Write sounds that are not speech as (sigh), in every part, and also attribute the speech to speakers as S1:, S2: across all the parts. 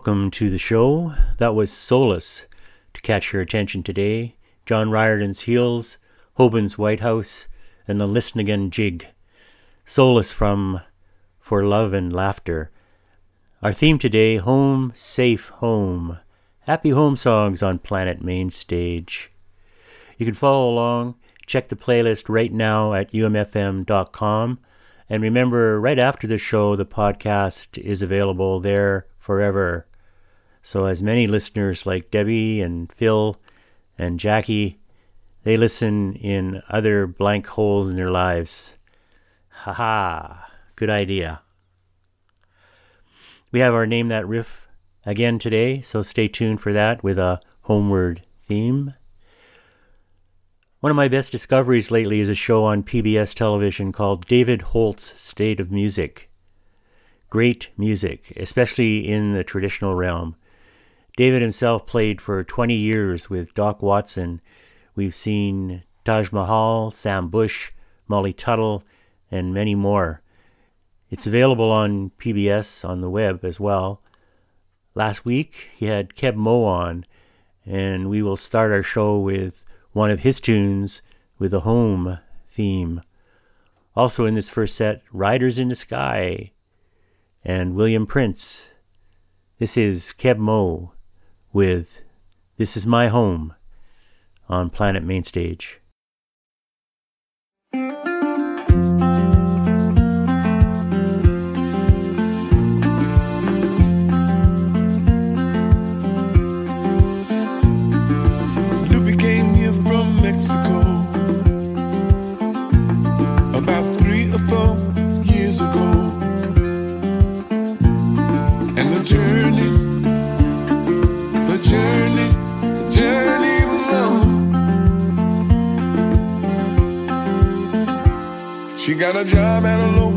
S1: Welcome to the show. That was Solace to catch your attention today. John Riordan's Heels, Hoban's White House, and the Listen Again jig. Solace from For Love and Laughter. Our theme today Home, Safe Home. Happy home songs on Planet Main Stage. You can follow along. Check the playlist right now at umfm.com. And remember, right after the show, the podcast is available there forever. So, as many listeners like Debbie and Phil and Jackie, they listen in other blank holes in their lives. Ha ha! good idea. We have our Name That Riff again today, so stay tuned for that with a homeward theme. One of my best discoveries lately is a show on PBS television called David Holt's State of Music great music, especially in the traditional realm. David himself played for 20 years with Doc Watson. We've seen Taj Mahal, Sam Bush, Molly Tuttle, and many more. It's available on PBS on the web as well. Last week he had Keb Mo on, and we will start our show with one of his tunes with a home theme. Also in this first set, Riders in the Sky and William Prince. This is Keb Mo with This Is My Home on Planet Mainstage.
S2: Got a job at a local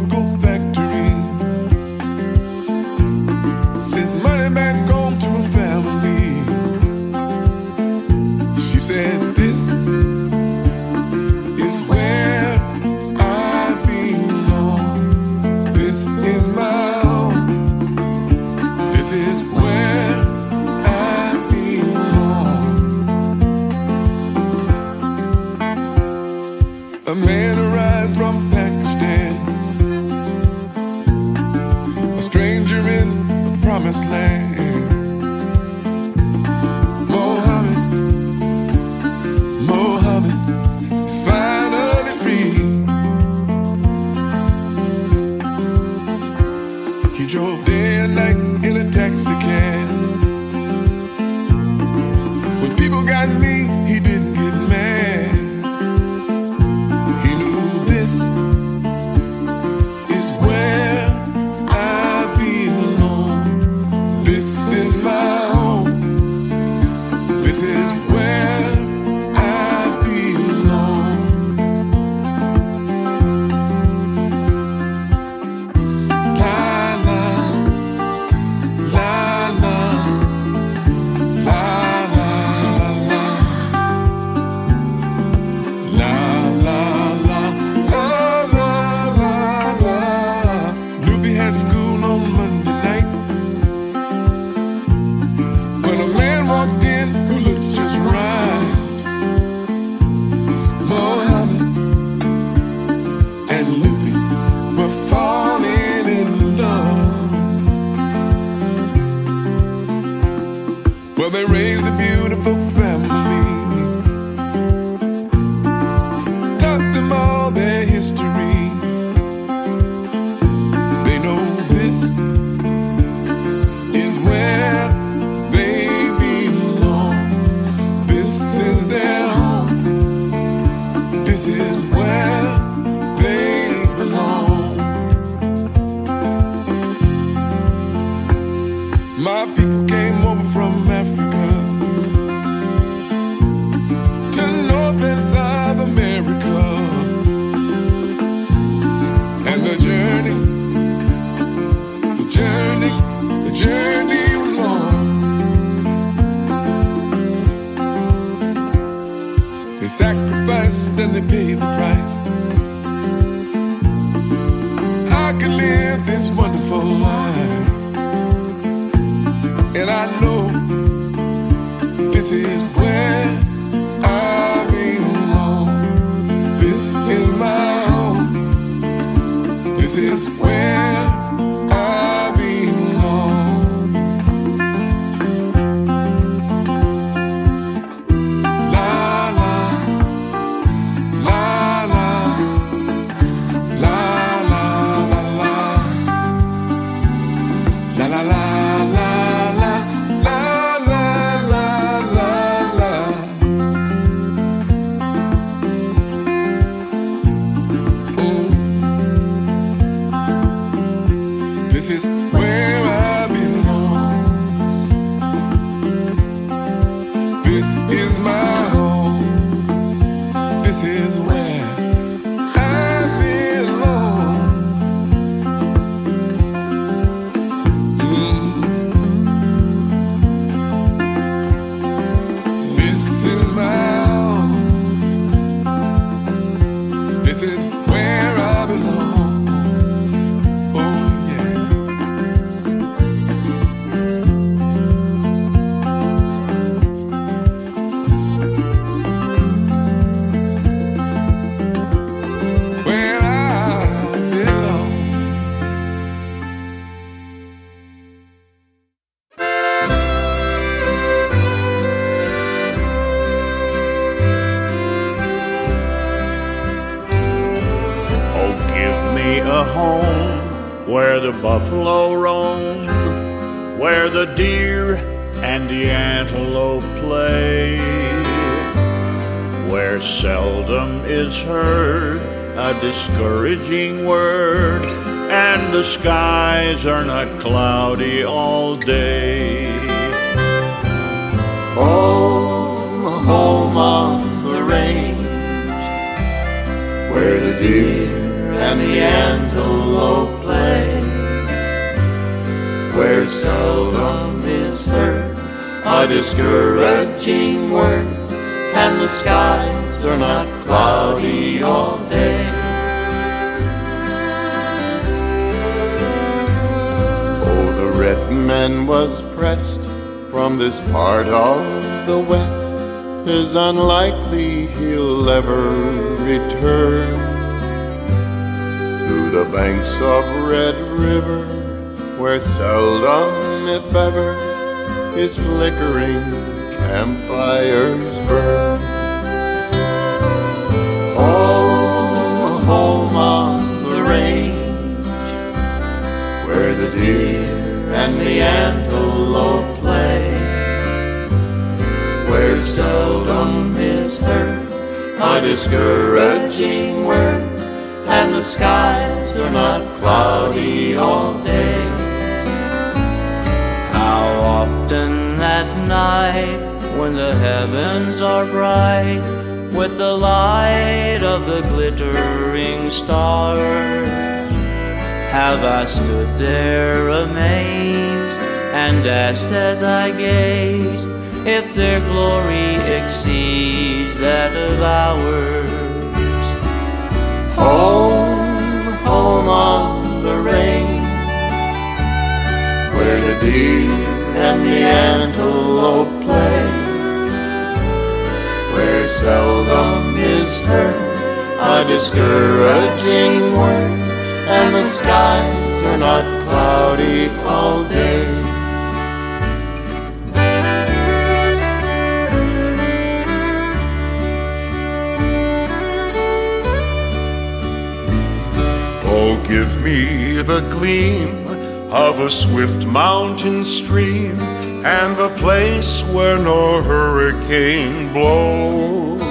S3: Give me the
S4: gleam of a swift mountain stream and the place where no hurricane blows.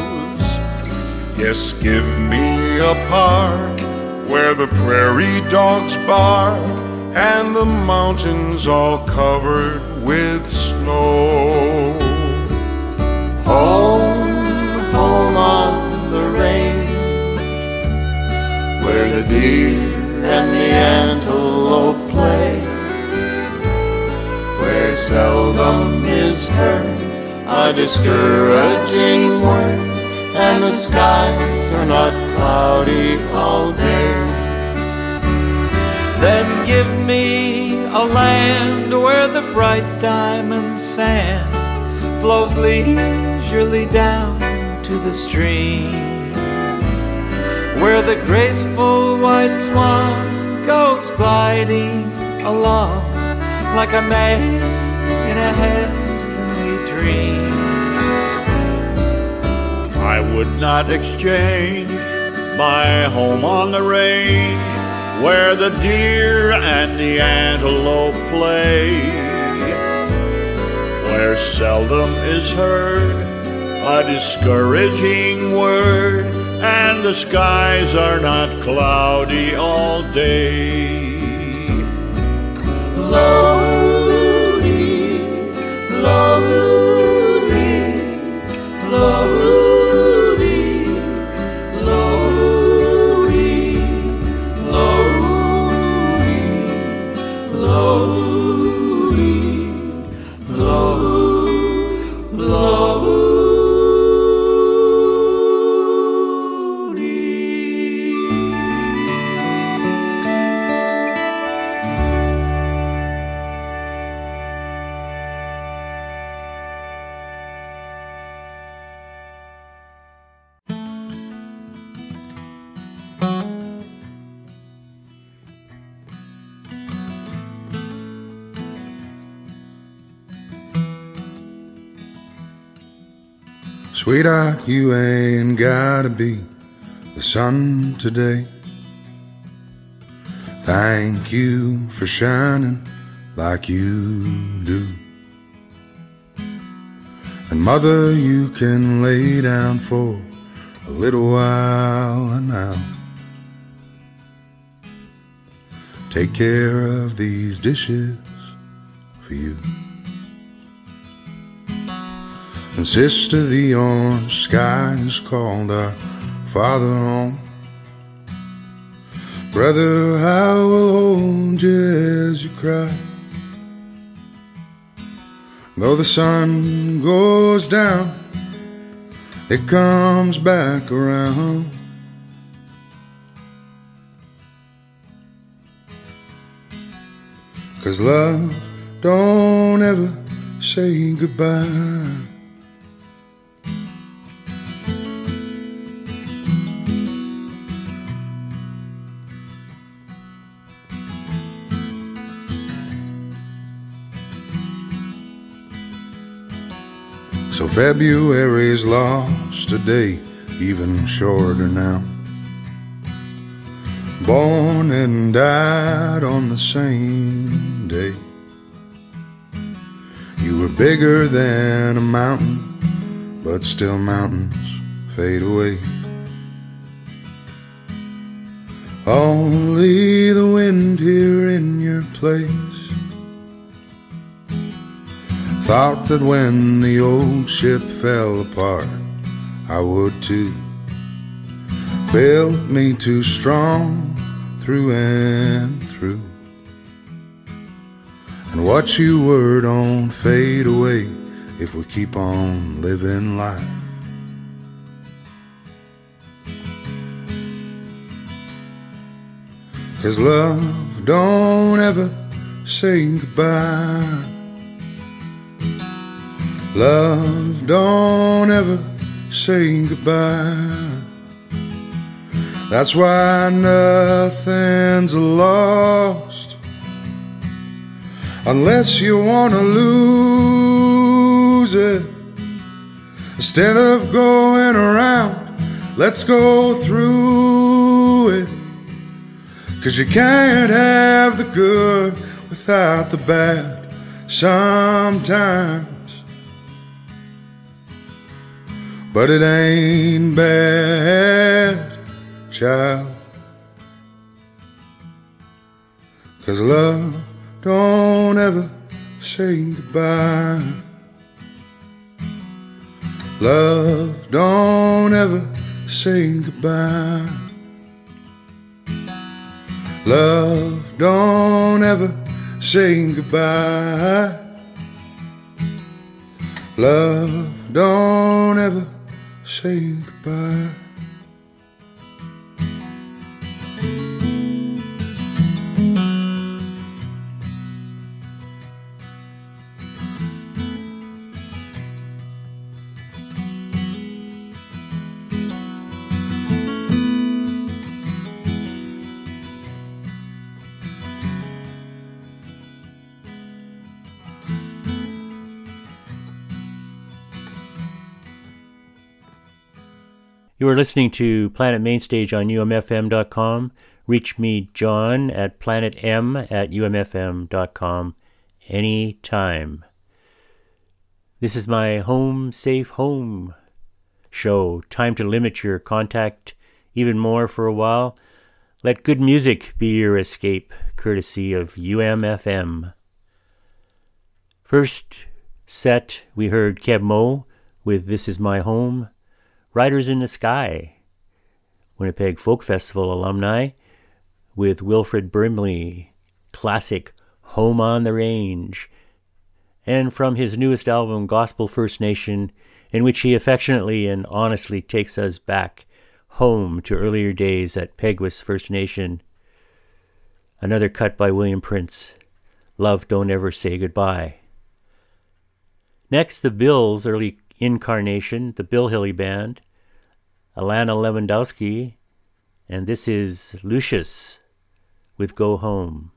S4: Yes, give me a park where the prairie dogs bark and the mountains all covered with snow.
S3: Home, home on the range where the deer and the antelope play, where seldom is heard a discouraging word, and the skies are not cloudy all day.
S5: Then give me
S6: a land where the bright diamond sand flows leisurely down to the stream where the graceful white swan goes gliding along like a man in a heavenly dream.
S7: I would not exchange my home on the range where the deer and the antelope play, where seldom is heard a discouraging word, and the skies are not cloudy all day.
S6: Lodi, Lodi, Lodi,
S8: Sweetheart, you ain't gotta be the sun today. Thank you for shining like you do. And mother, you can lay down for a little while now. Take care of these dishes for you. And sister, the orange skies called our father home. Brother, I will hold you as you cry. Though the sun goes down, it comes back around. Cause love don't ever say goodbye. So February's lost a day, even shorter now. Born and died on the same day. You were bigger than a mountain, but still mountains fade away. Only the wind here in your place Thought that when the old ship fell apart, I would too. Built me too strong through and through. And what you were don't fade away if we keep on living life. Cause love don't ever say goodbye. Love don't ever say goodbye. That's why nothing's lost unless you want to lose it. Instead of going around, let's go through it. Cause you can't have the good without the bad sometimes. But it ain't bad, child. Cause love don't ever say goodbye. Love don't ever say goodbye. Love don't ever say goodbye. Love don't ever say goodbye.
S3: You are listening to Planet Mainstage on umfm.com. Reach me, John, at planetm at umfm.com anytime. This is my Home Safe Home show. Time to limit your contact even more for a while. Let good music be your escape, courtesy of UMFM. First set, we heard Keb Mo with This Is My Home. Riders in the Sky, Winnipeg Folk Festival alumni, with Wilford Brimley, classic Home on the Range, and from his newest album, Gospel First Nation, in which he affectionately and honestly takes us back home to earlier days at Peguis First Nation. Another cut by William Prince, Love Don't Ever Say Goodbye. Next, the Bills' early incarnation, the Bill Hilly Band, Alana Levandoski, and this is Lucius with Go Home.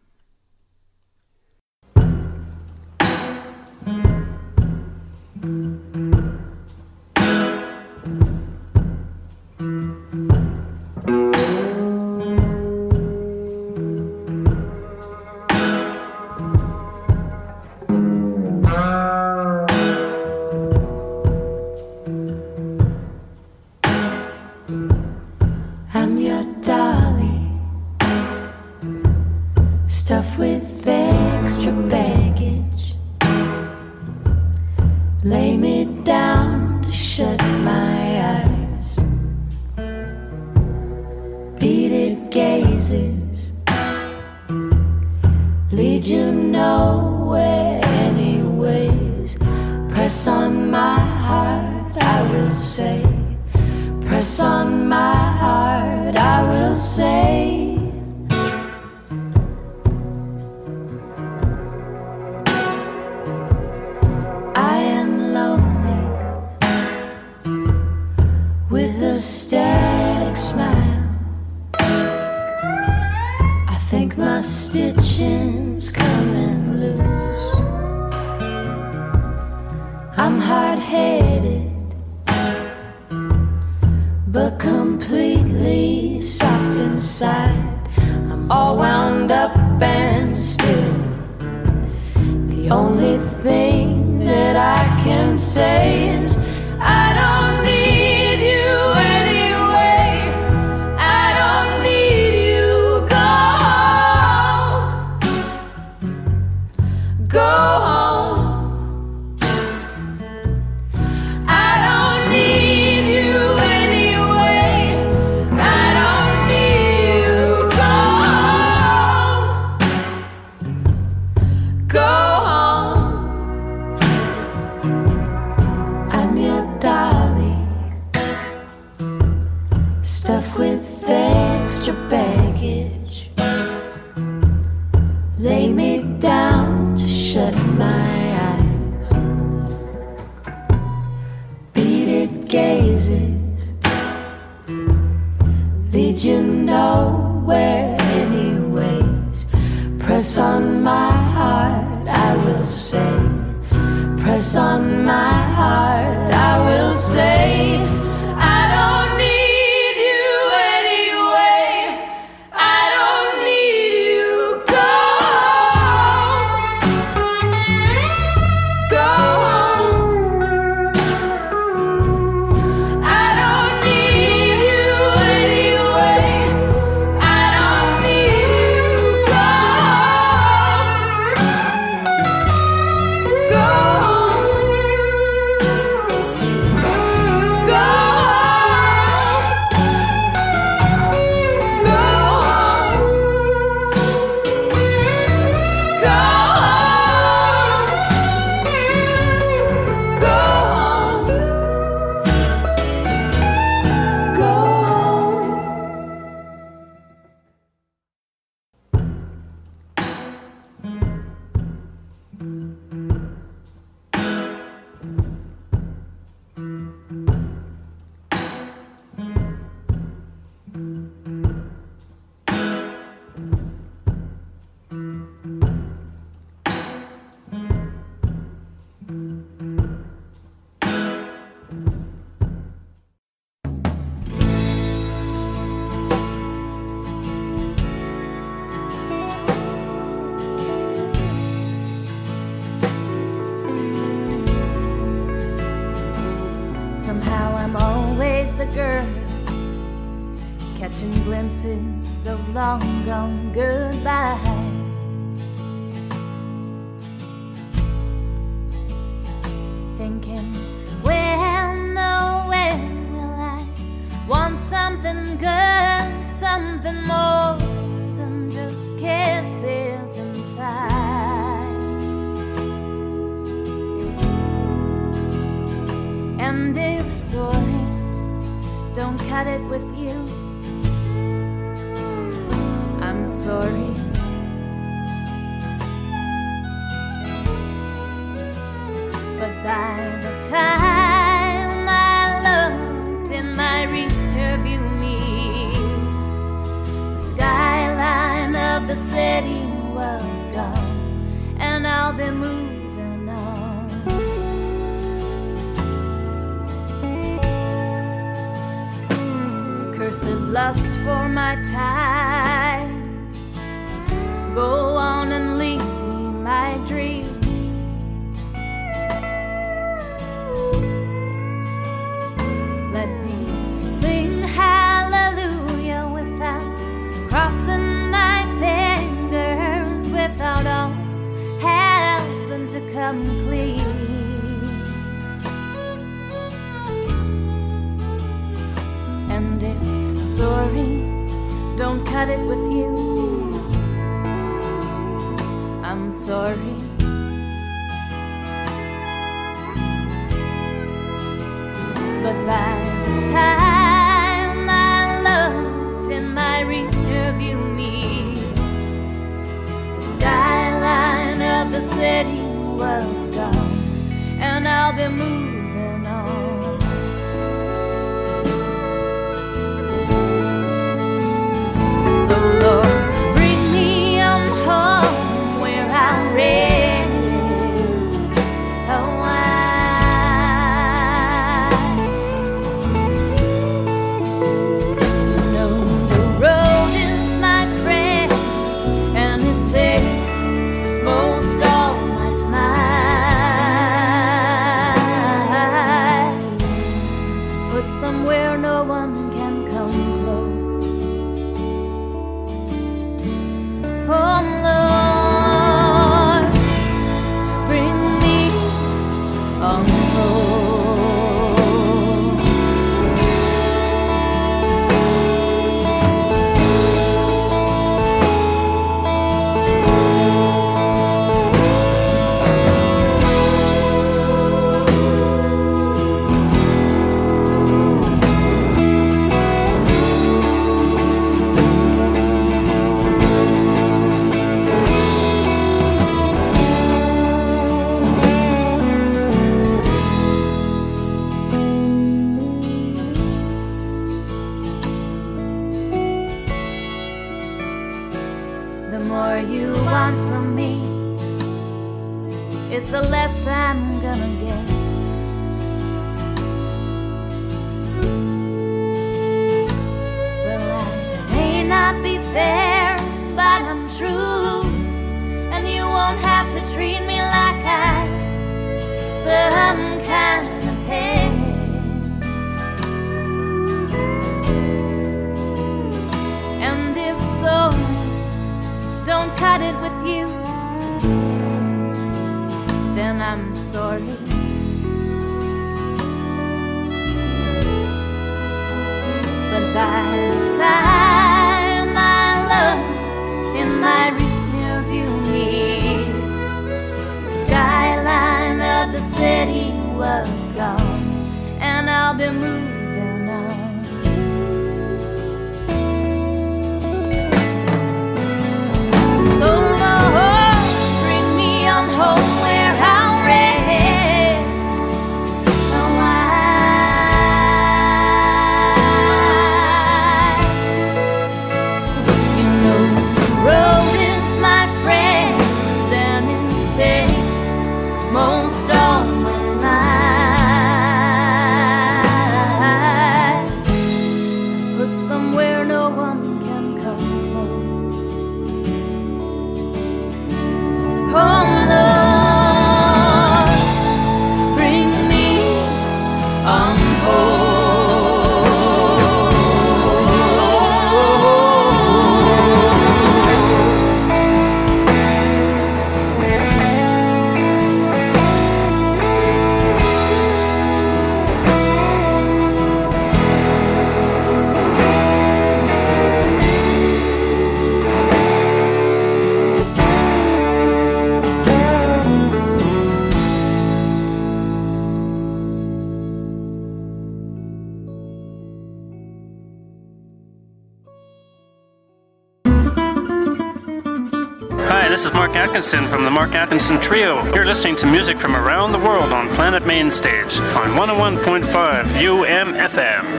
S9: Atkinson from the Mark Atkinson Trio. You're listening to music from around the world on Planet Main Stage on 101.5 UMFM.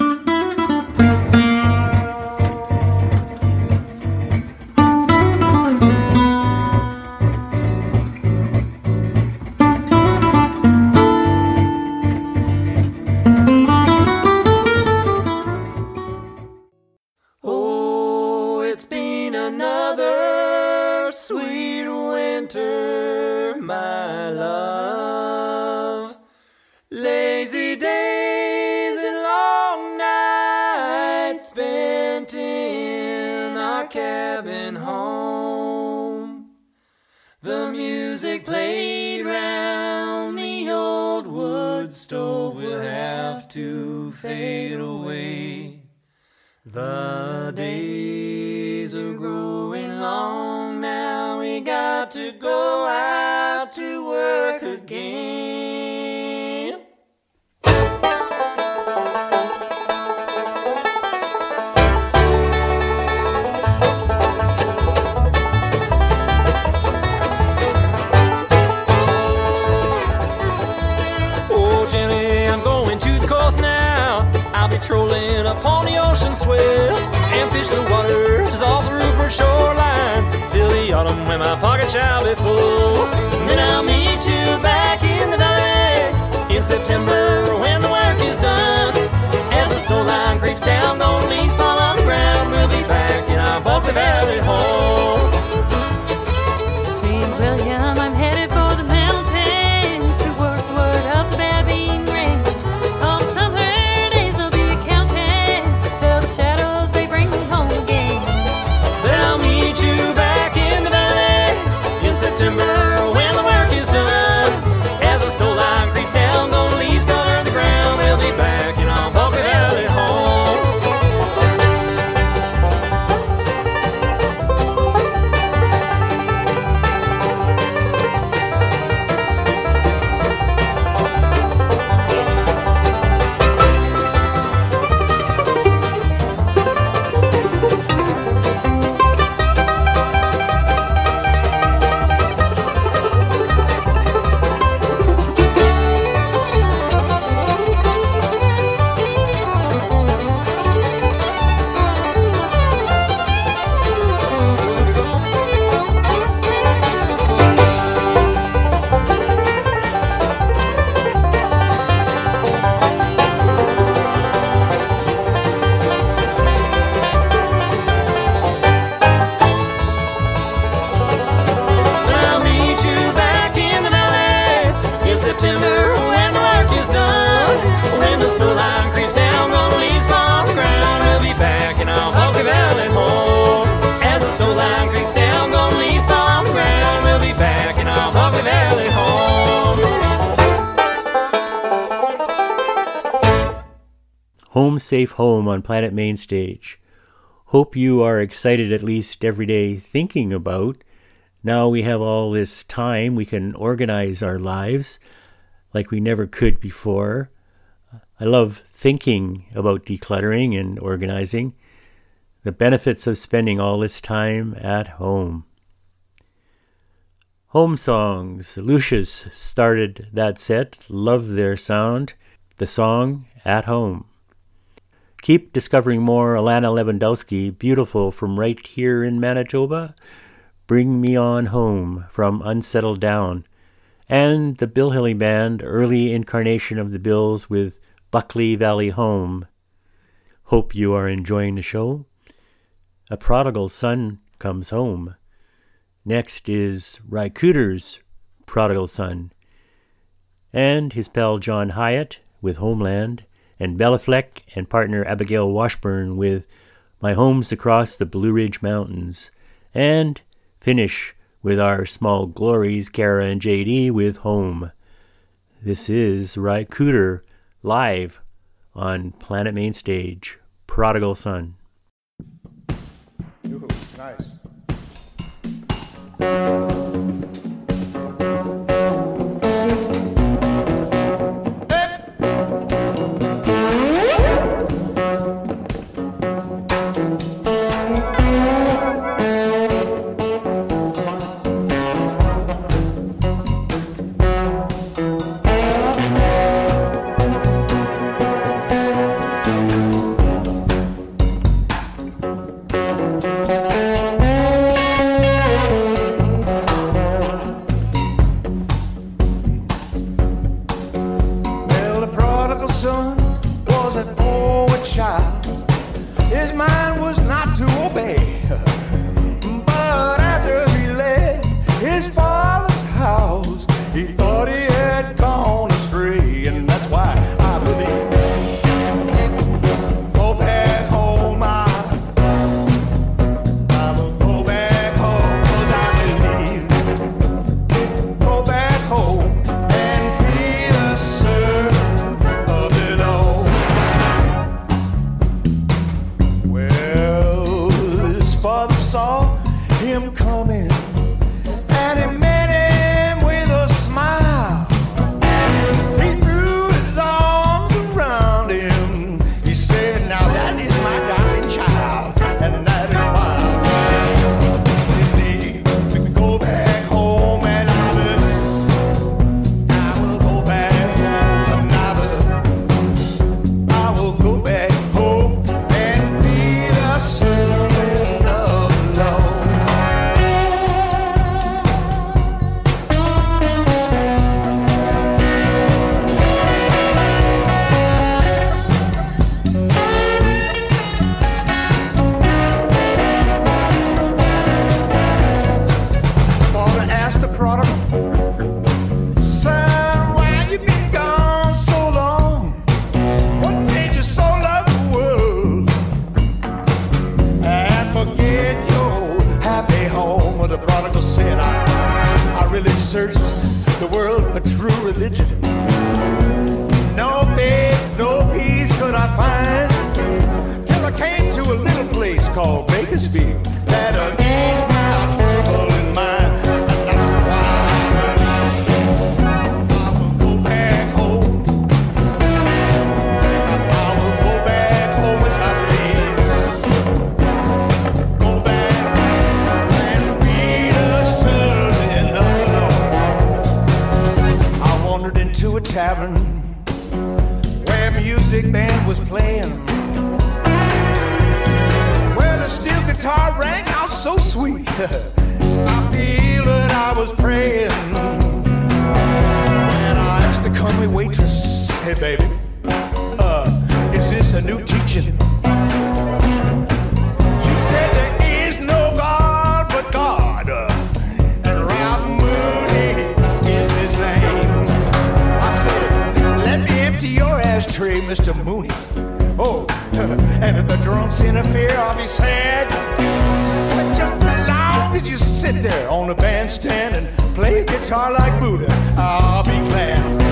S10: Work again.
S1: Safe Home on Planet Main Stage. Hope you are excited at least every day thinking about. Now we have all this time, we can organize our lives like we never could before. I love thinking about decluttering and organizing. The benefits of spending all this time at home. Home songs. Lucius started that set. Love their sound. The song At Home. Keep discovering more Alana Levandoski, beautiful from right here in Manitoba. Bring Me On Home from Unsettled Down. And the Bill Hilly Band, early incarnation of the Bills with Buckley Valley Home. Hope you are enjoying the show. A prodigal son comes home. Next is Ry Cooder's Prodigal Son. And his pal John Hiatt with Homeland and Béla Fleck and partner Abigail Washburn with My Home's Across the Blue Ridge Mountains, and finish with our small glories, Cara and JD, with Home. This is Ry Cooder live on Planet Main Stage, Prodigal Son.
S8: Yoo-hoo, nice.
S11: Like Buddha, I'll be glad.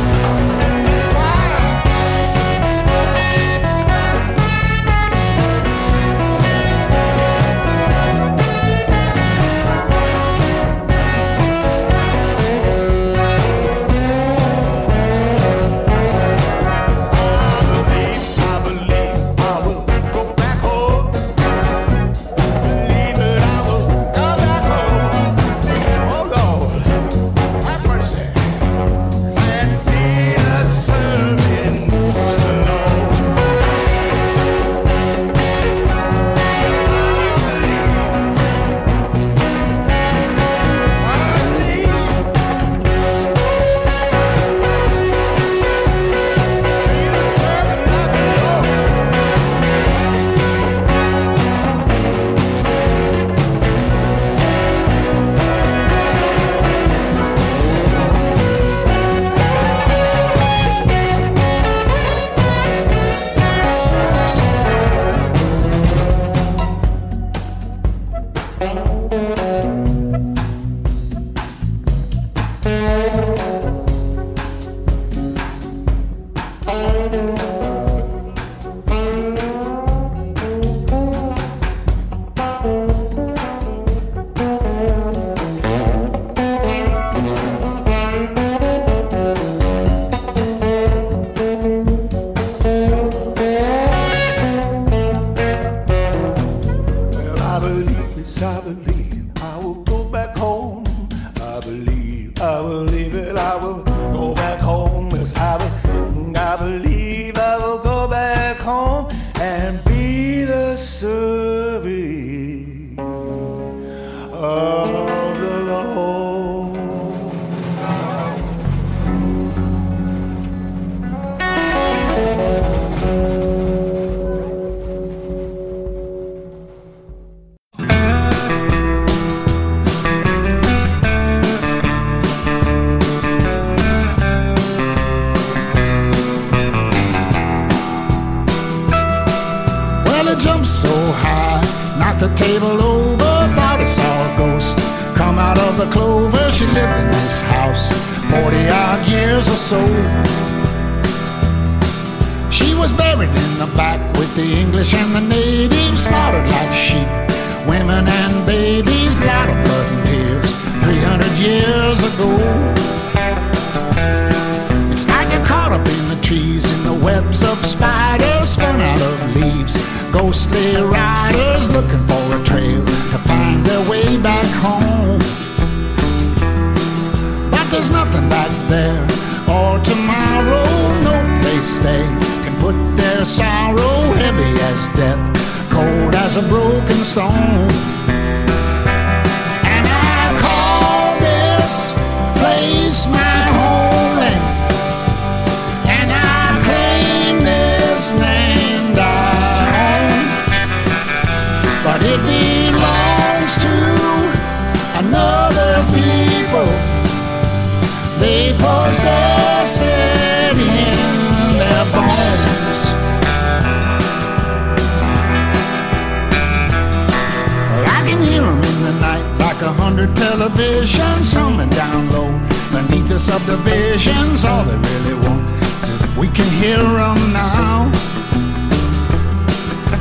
S11: Televisions humming down low beneath the subdivisions. All they really want is if we can hear them now.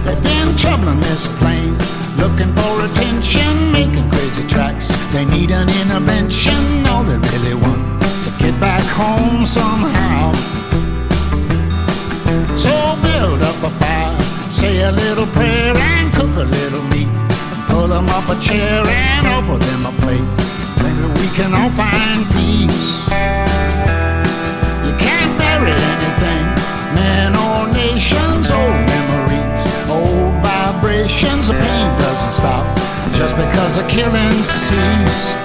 S11: They've been troubling this plane, looking for attention, making crazy tracks. They need an intervention. All they really want is to get back home somehow. So build up a fire, say a little prayer, and cook a little meat. Pull them up a chair and offer them a plate. Maybe we can all find peace. You can't bury anything, men or nations, old memories, old vibrations. The pain doesn't stop just because the killing ceased.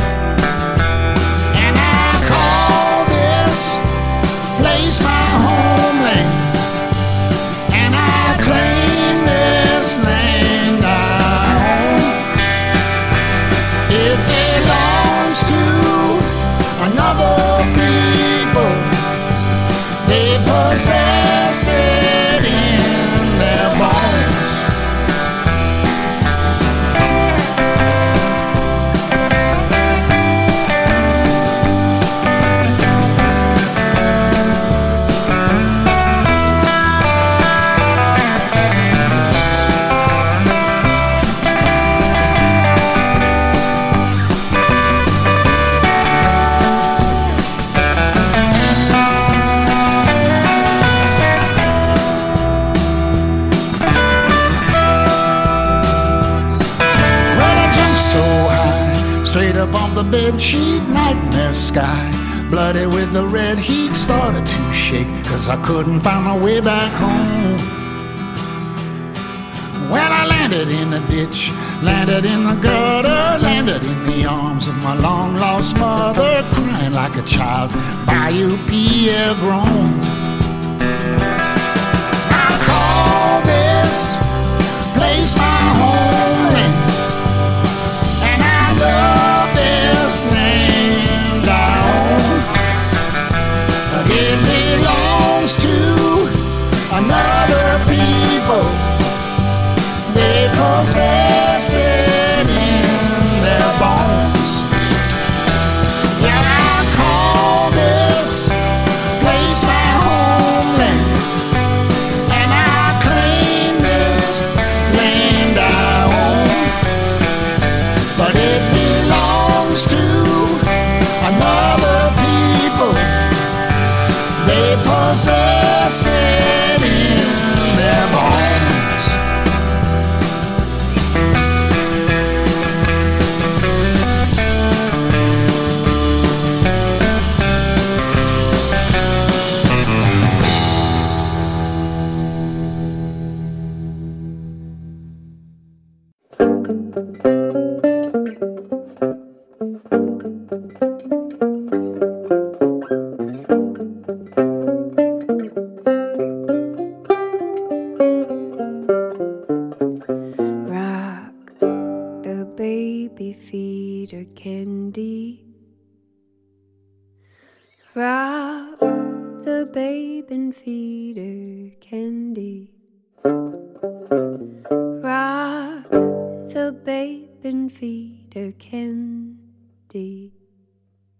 S11: Bed sheet, nightmare sky. Bloody with the red heat, started to shake, cause I couldn't find my way back home. Well, I landed in the ditch, landed in the gutter, landed in the arms of my long lost mother, crying like a child, Bayou Pierre grown. I call They
S12: Rock the babe and feeder candy. Rock the babe and feeder candy.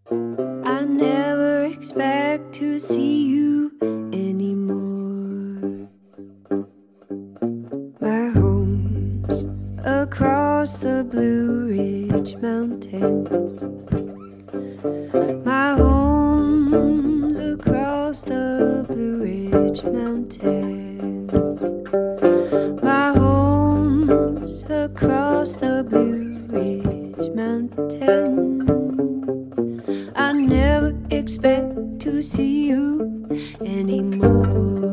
S12: I never expect to see you anymore. My home's across the Blue Ridge Mountains. My home's across the Blue Ridge Mountains. My home's across the Blue Ridge Mountains. I never expect to see you anymore.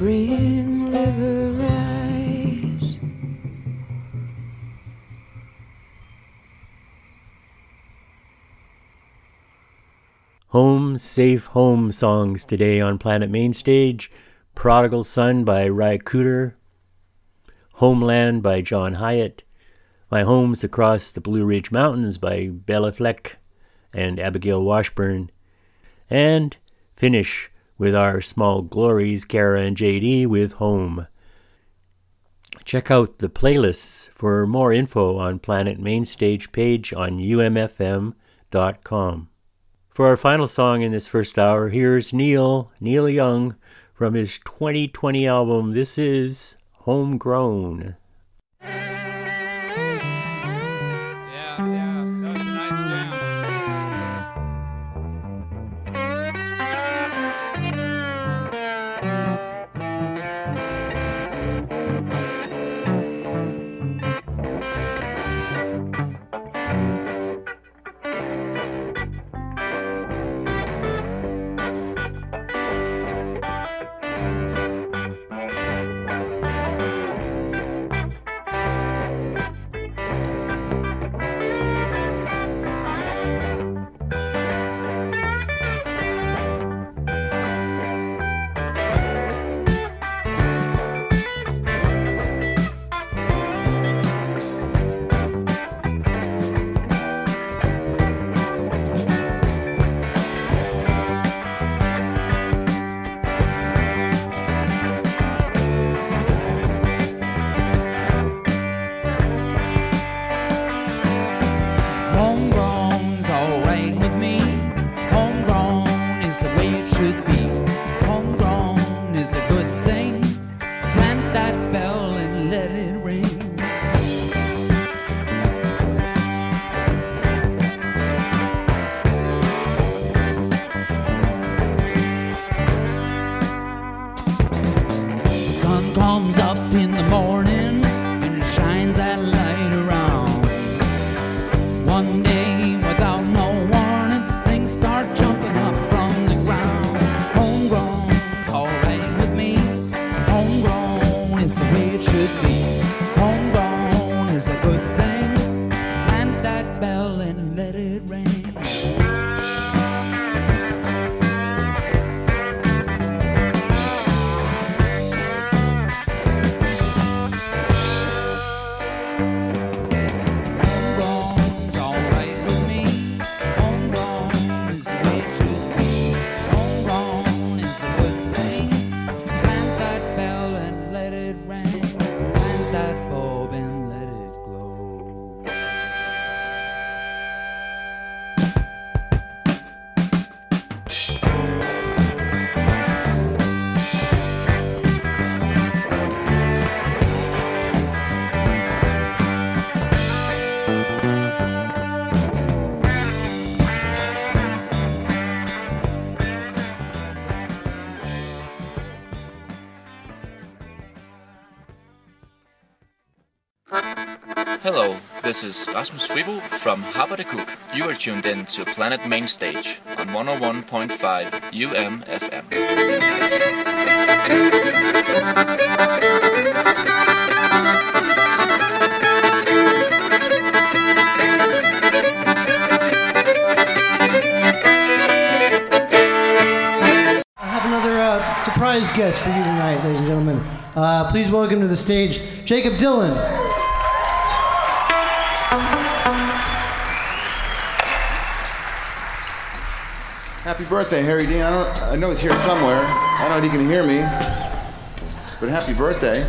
S13: Spring river rise. Home
S14: Safe Home songs today on Planet Mainstage. Prodigal Son by Ry Cooder. Homeland by John Hiatt. My Home's Across the Blue Ridge Mountains by Béla Fleck and Abigail Washburn. And finish with our small glories, Cara and JD, with Home. Check out the playlists for more info on Planet Mainstage page on umfm.com. For our final song in this first hour, here's Neil, Neil Young, from his 2020 album. This is Homegrown.
S15: Hello, this is Rasmus Fribo from Happa the Cook. You are tuned in to Planet Main Stage on 101.5 UMFM.
S16: I have another uh, surprise guest for you tonight, ladies and gentlemen. Uh, please welcome to the stage Jakob Dylan.
S4: Happy birthday, Harry Dean. I, don't, I know he's here somewhere. I don't know if he can hear me, but happy birthday.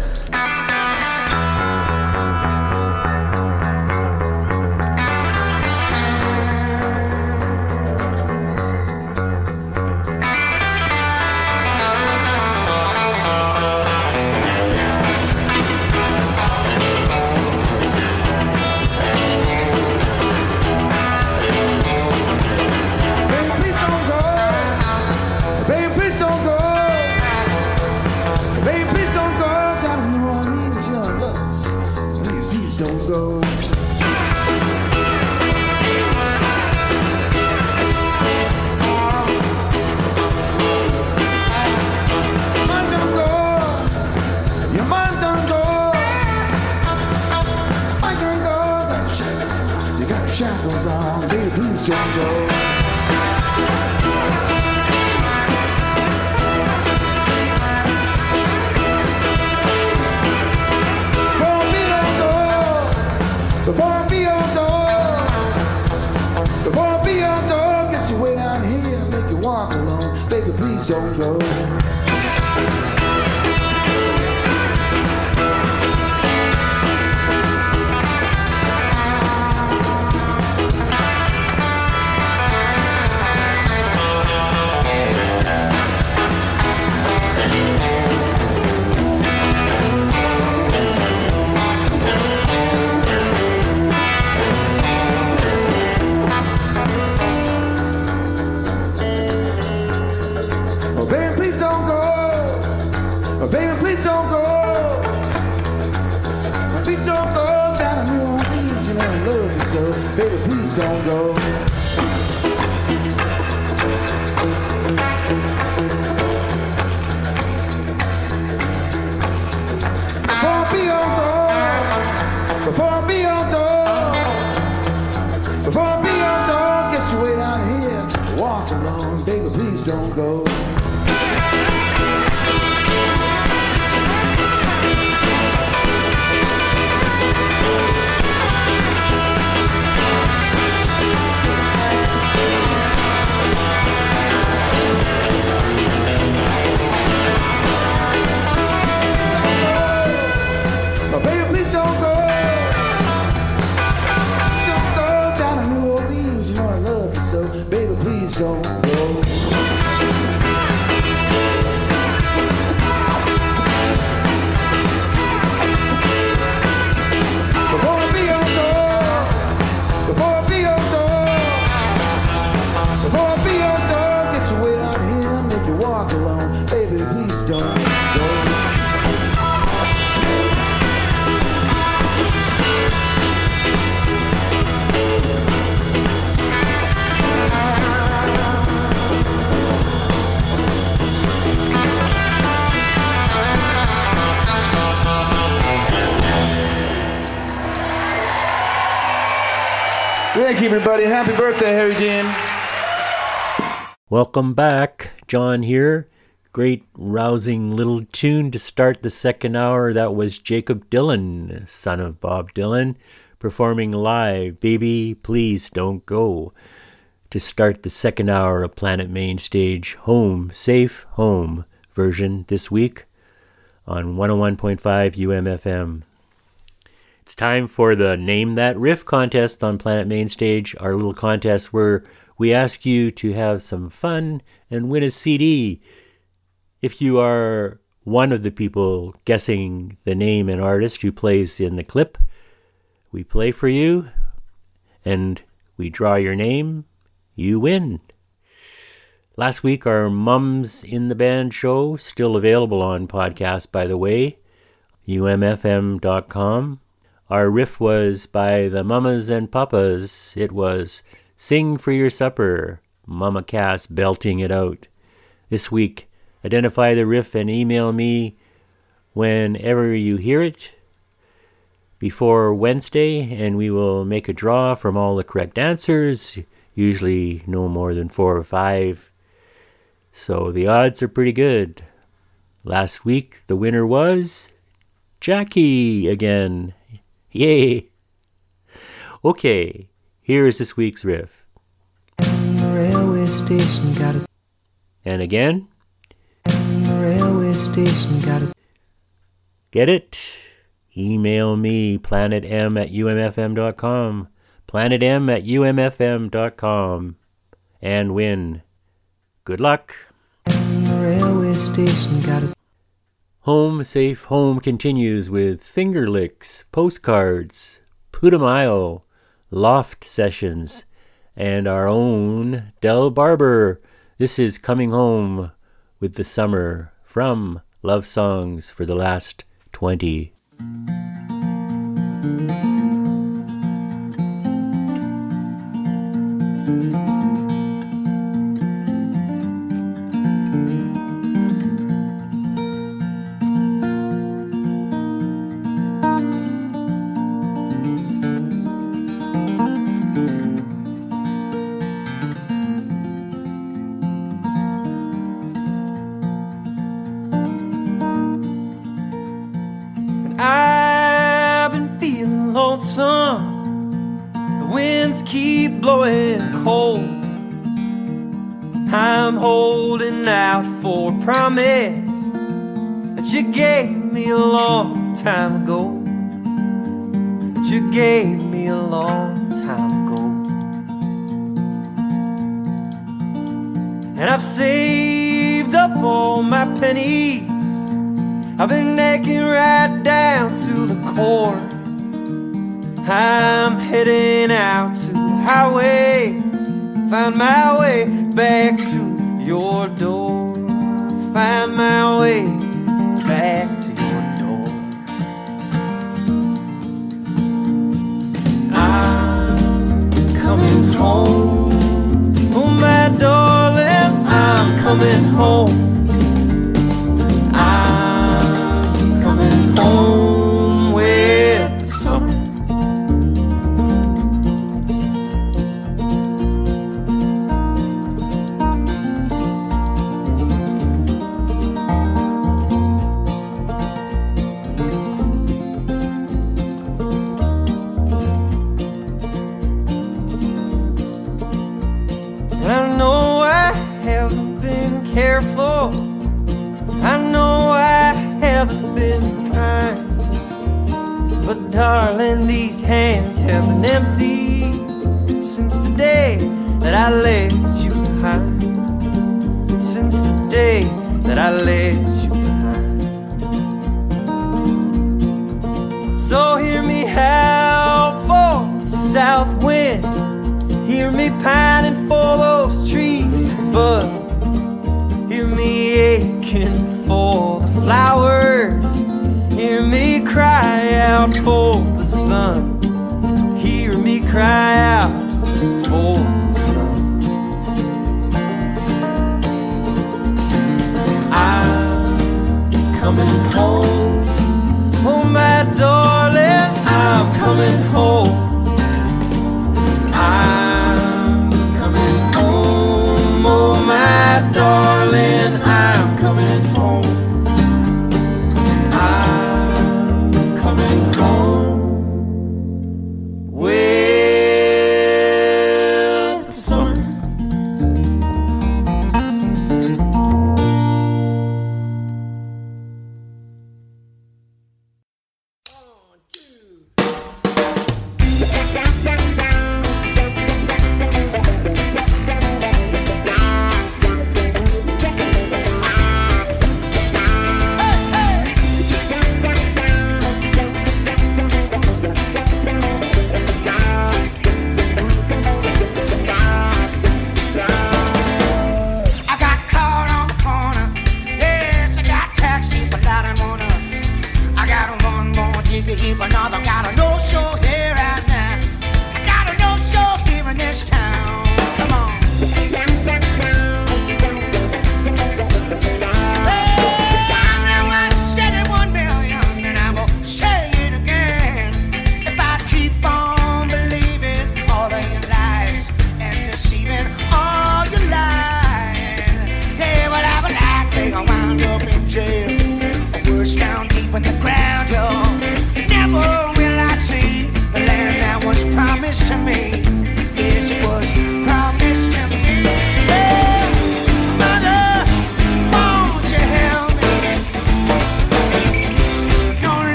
S11: Thank you, everybody. Happy birthday, Harry Dean.
S1: Welcome back. John here. Great rousing little tune to start the second hour. That was Jakob Dylan, son of Bob Dylan, performing live Baby Please Don't Go to start the second hour of Planet Main Stage Home, Safe Home version this week on 101.5 UMFM. It's time for the Name That Riff contest on Planet Main Stage, our little contest where we ask you to have some fun and win a CD. If you are one of the people guessing the name and artist who plays in the clip, we play for you and we draw your name, you win. Last week, our Mums in the Band show, still available on podcast, by the way, umfm.com. Our riff was by the Mamas and Papas. It was Sing for Your Supper, Mama Cass belting it out. This week, identify the riff and email me whenever you hear it before Wednesday, and we will make a draw from all the correct answers, usually no more than four or five. So the odds are pretty good. Last week, the winner was Jackie again. Yay! Okay, here is this week's riff.
S6: Railway station got a
S1: And again,
S6: station got a
S1: get it? Email me, planetm at umfm.com. Planetm at umfm.com. And win. Good luck.
S6: railway station got a
S1: Home Safe Home continues with finger licks, postcards, Putumayo, loft sessions, and our own Del Barber. This is Coming Home with the Summer from Love Songs for the last 20.
S6: holding out for a promise that you gave me a long time ago. That you gave me a long time ago. And I've saved up all my pennies. I've been naked right down to the core. I'm heading out to the highway, find my way back to your door, find my way back to your door. I'm coming home, oh my darling, I'm coming home. darling, these hands have been empty since the day that I left you behind. Since the day that I left you behind. So hear me howl for the south wind. Hear me pining for those trees to bud. Hear me aching for the flowers out for the sun. Hear me cry out for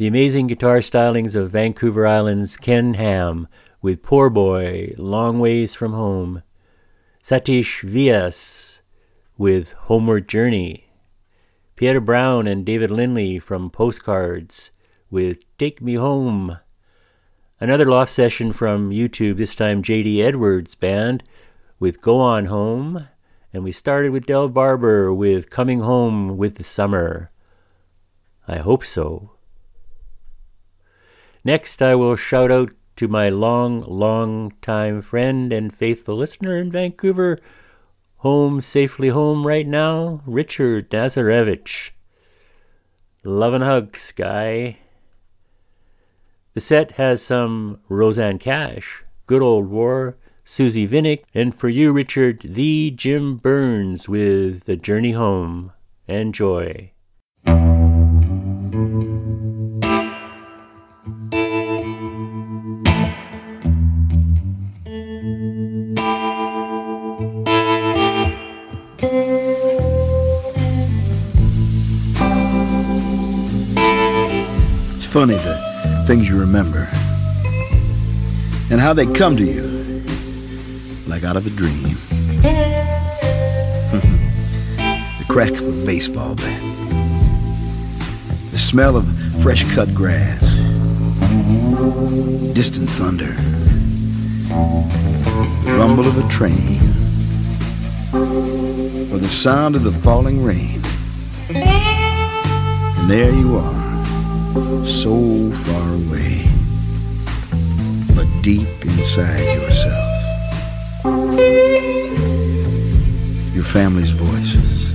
S6: The
S1: amazing guitar stylings of Vancouver Island's Ken Hamm with Poor Boy, Long Ways from Home. Satish Vyas with Homeward Journey. Peter Brown and David Lindley from Postcards with Take Me Home. Another loft session from YouTube, this time JD Edwards Band with Go On Home. And we started with Del Barber with Coming Home with the Summer. I hope so. Next, I will shout out to my long, long time friend and faithful listener in Vancouver, home safely home right now, Richard Nazarevich. Love and hugs, guy. The set has some Rosanne Cash, Good Old War, Suzie Vinnick, and for you, Richard, the Jim Byrnes with The Journey Home. Enjoy.
S17: Funny the things you remember and how they come to you like out of a dream. (laughs) the crack of a baseball bat, the smell of fresh cut grass, distant thunder, the rumble of a train, or the sound of the falling rain. And there you are, so far away, but deep inside yourself. Your family's voices,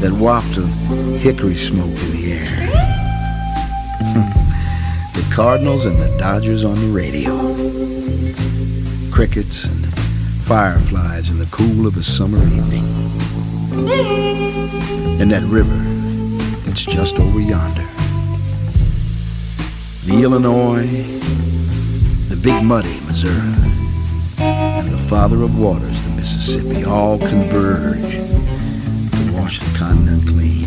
S17: that waft of hickory smoke in the air, (laughs) the Cardinals and the Dodgers on the radio, crickets and fireflies in the cool of a summer evening, and that river that's just over yonder. The Illinois, the Big Muddy, Missouri, and the Father of Waters, the Mississippi, all converge to wash the continent clean.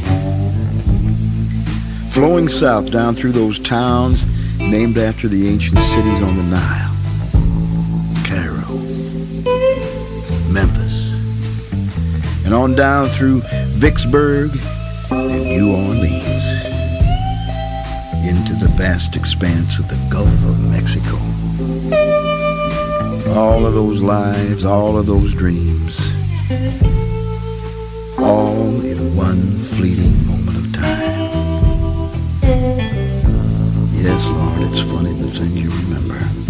S17: Flowing south down through those towns named after the ancient cities on the Nile. Cairo, Memphis, and on down through Vicksburg and New Orleans vast expanse of the Gulf of Mexico. All of those lives, all of those dreams, all in one fleeting moment of time. Yes, Lord, it's funny the things you remember.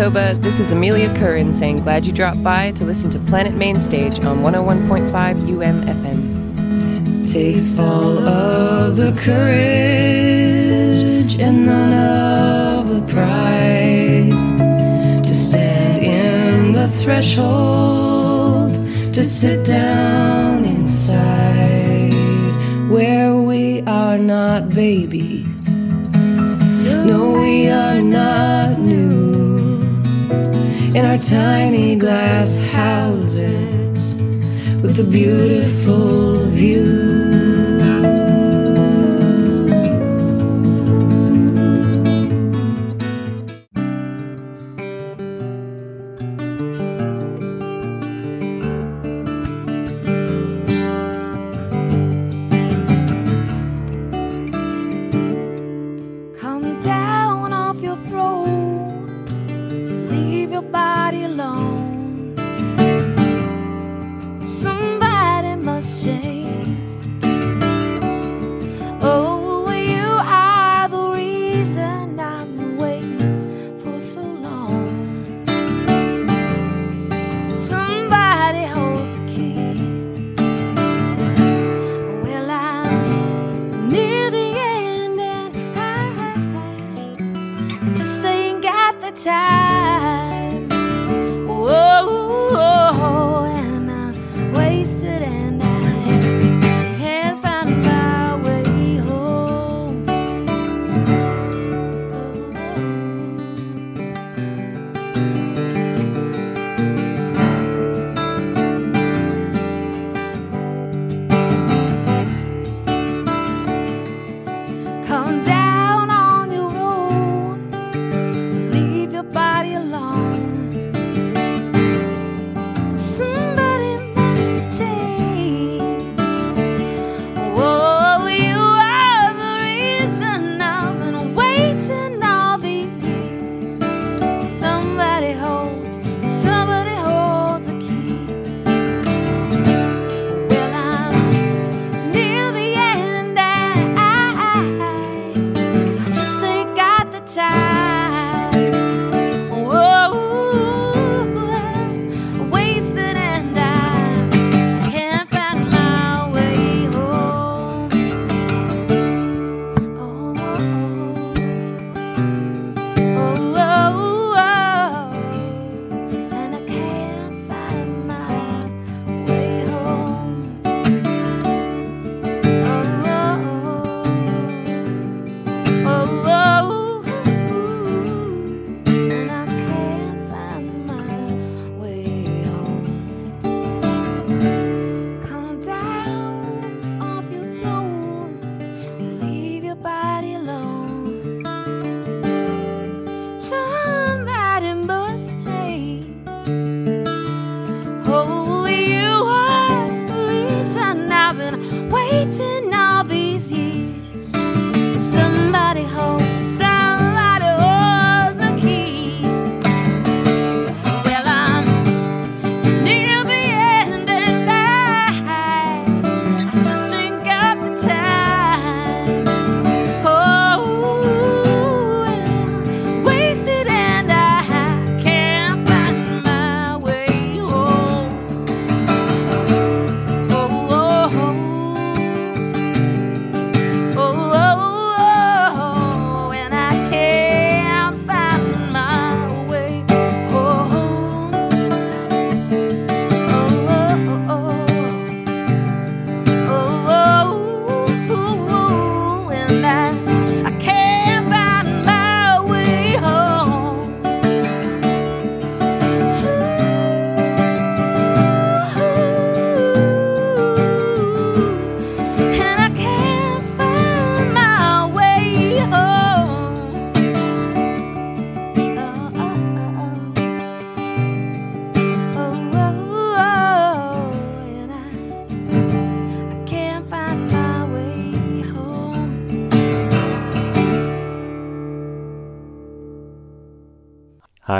S18: Manitoba. This is Amelia Curran saying glad you dropped by to listen to Planet Mainstage on 101.5 UMFM.
S12: Takes all of the courage and none of the pride to stand in the threshold to sit down inside where we are not babies
S19: tiny glass houses with
S20: the beautiful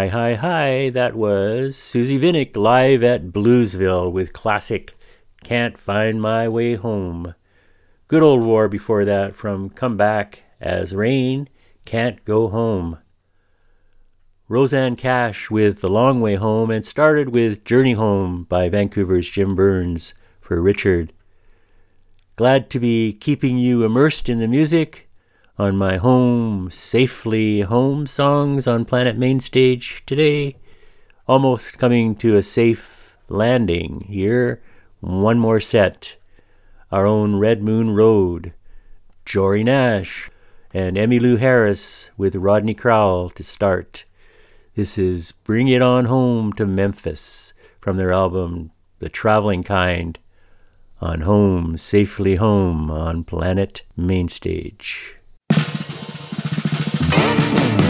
S1: Hi, hi, hi. That was Suzie Vinnick live at Bluesville with classic Can't Find My Way Home. Good old war before that from Come Back as Rain, Can't Go Home. Rosanne Cash with The Long Way Home and started with Journey Home by Vancouver's Jim Byrnes for Richard. Glad to be keeping you immersed in the music on my home safely home songs on Planet Mainstage today. Almost coming to a safe landing here. One more set. Our own Red Moon Road, Jory Nash, and Emmylou Harris with Rodney Crowell to start. This is Bring It On Home to Memphis from their album The Traveling Kind on Home, Safely Home on Planet Mainstage.
S21: Thank you.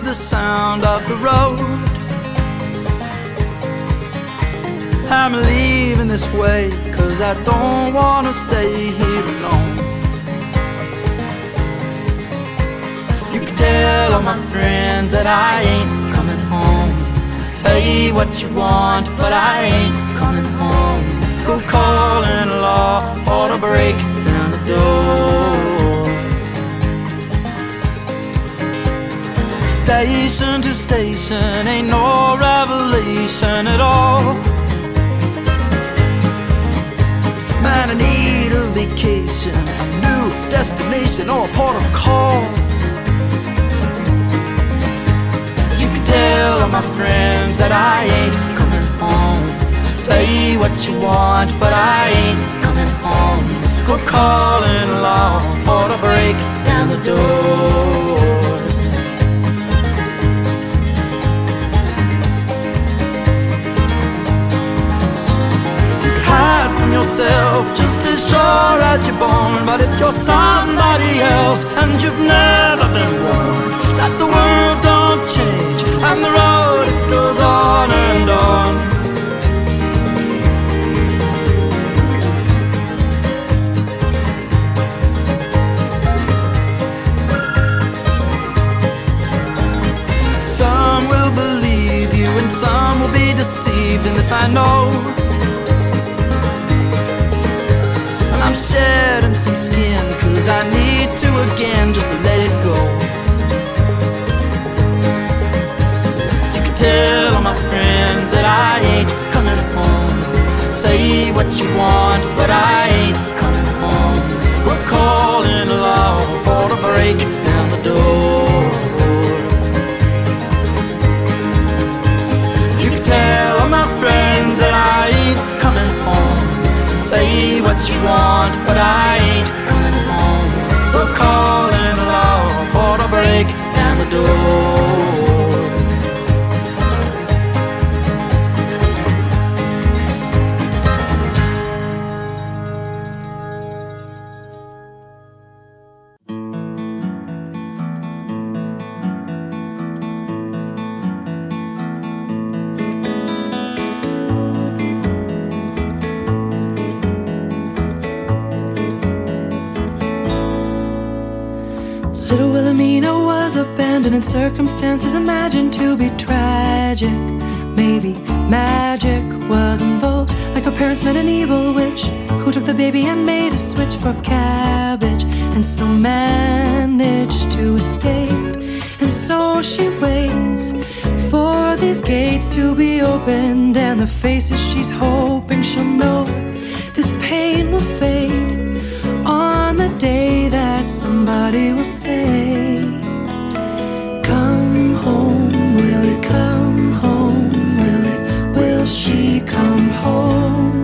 S21: the
S3: sound of the road. I'm leaving this way, cause I don't wanna stay here alone. You can tell all my friends that I ain't coming home. Say what you want, but I ain't coming home. Go calling law for to break down the door. station to station, ain't no revelation at all. Man, I need a vacation, a new destination, or a port of call. As you can tell all my friends that I ain't coming home. Say what you want, but I ain't coming home. Go calling along for the break down the door. hide from yourself just as sure as you're born. But if you're somebody else and you've never been warned that the world don't change and the road it goes on and on. Some will believe you and some will be deceived in this I know. I'm shedding some skin, cause I need to again just let it go. You can tell all my friends that I ain't coming home. Say what you want, but I ain't coming home. We're calling law for to break down the door. You can tell all my friends that I ain't coming. Say what you want, but I ain't
S12: circumstances imagined to be tragic. Maybe magic was involved, like her parents met an evil witch who took the baby and made a switch for cabbage, and so managed to escape. And so she waits for these gates to be opened, and the faces she's hoping she'll know. This pain will fade on the day that somebody will home, will it come home? Will it, will she come home?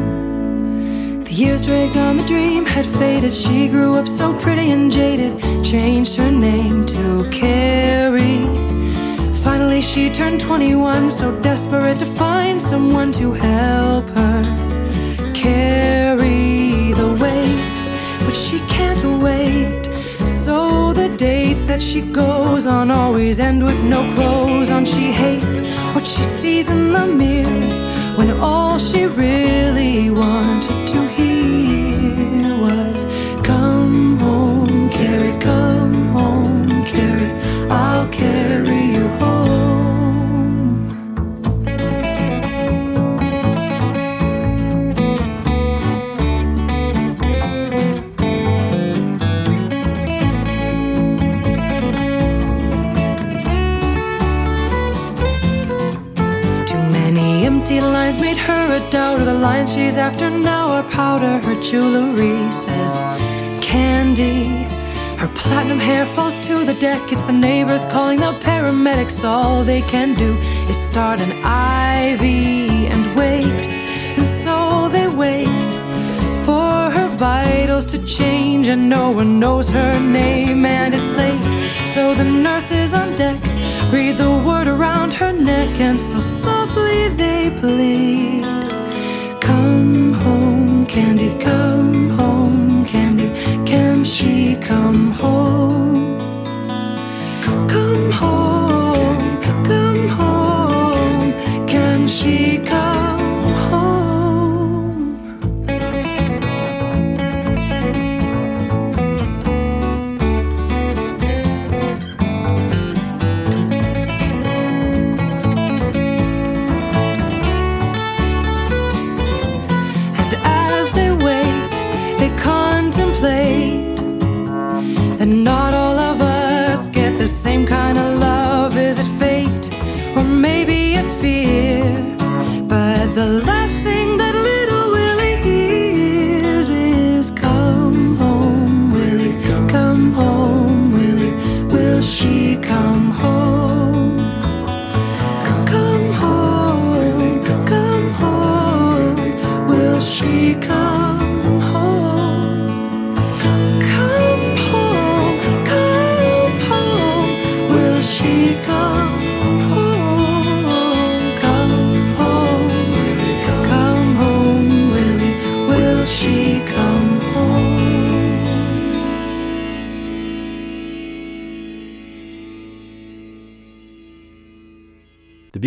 S12: The years dragged on, the dream had faded. She grew up so pretty and jaded, changed her name to Carrie. Finally, she turned 21, so desperate to find someone to help her that she goes on always end with no clothes on. She hates what she sees in the mirror when all she really wanted to lines she's after now are powder. Her jewelry says candy. Her platinum hair falls to the deck. It's the neighbors calling the paramedics. All they can do is start an IV and wait. And so they wait for her vitals to change, and no one knows her name, and it's late. So the nurses on deck read the word around her neck, and so softly they plead Candy, come home, Candy, can she come home?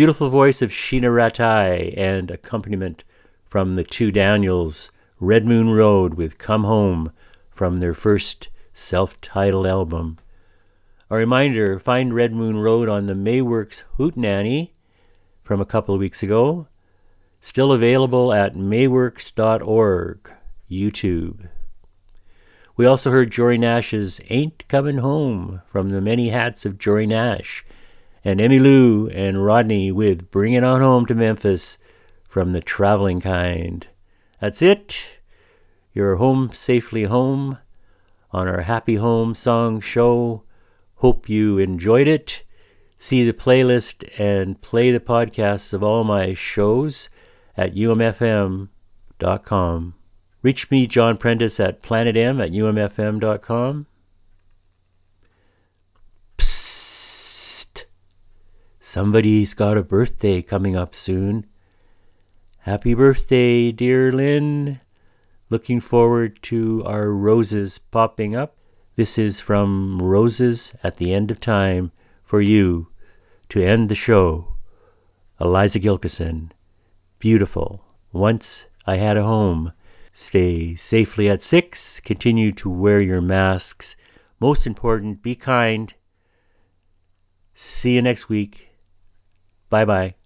S12: Beautiful voice of Sheena Rattai and accompaniment from the two Daniels, Red Moon Road with Come Home from their first self titled album. A reminder find Red Moon Road on the Mayworks Hootenanny from a couple of weeks ago. Still available at mayworks.org, YouTube. We also heard Jory Nash's Ain't Coming Home from the many hats of Jory Nash, and Emmylou and Rodney with Bring It On Home to Memphis from the Traveling Kind. That's it. You're home safely home on our Happy Home Song Show. Hope you enjoyed it. See the playlist and play the podcasts of all my shows at umfm.com. Reach me, John Prentice, at planetm at umfm.com. Somebody's got a birthday coming up soon. Happy birthday, dear Lynn. Looking forward to our roses popping up. This is from Roses at the End of Time for you to end the show. Eliza Gilkyson. Beautiful. Once I had a home. Stay safely at six. Continue to wear your masks. Most important, be kind. See you next week. Bye bye.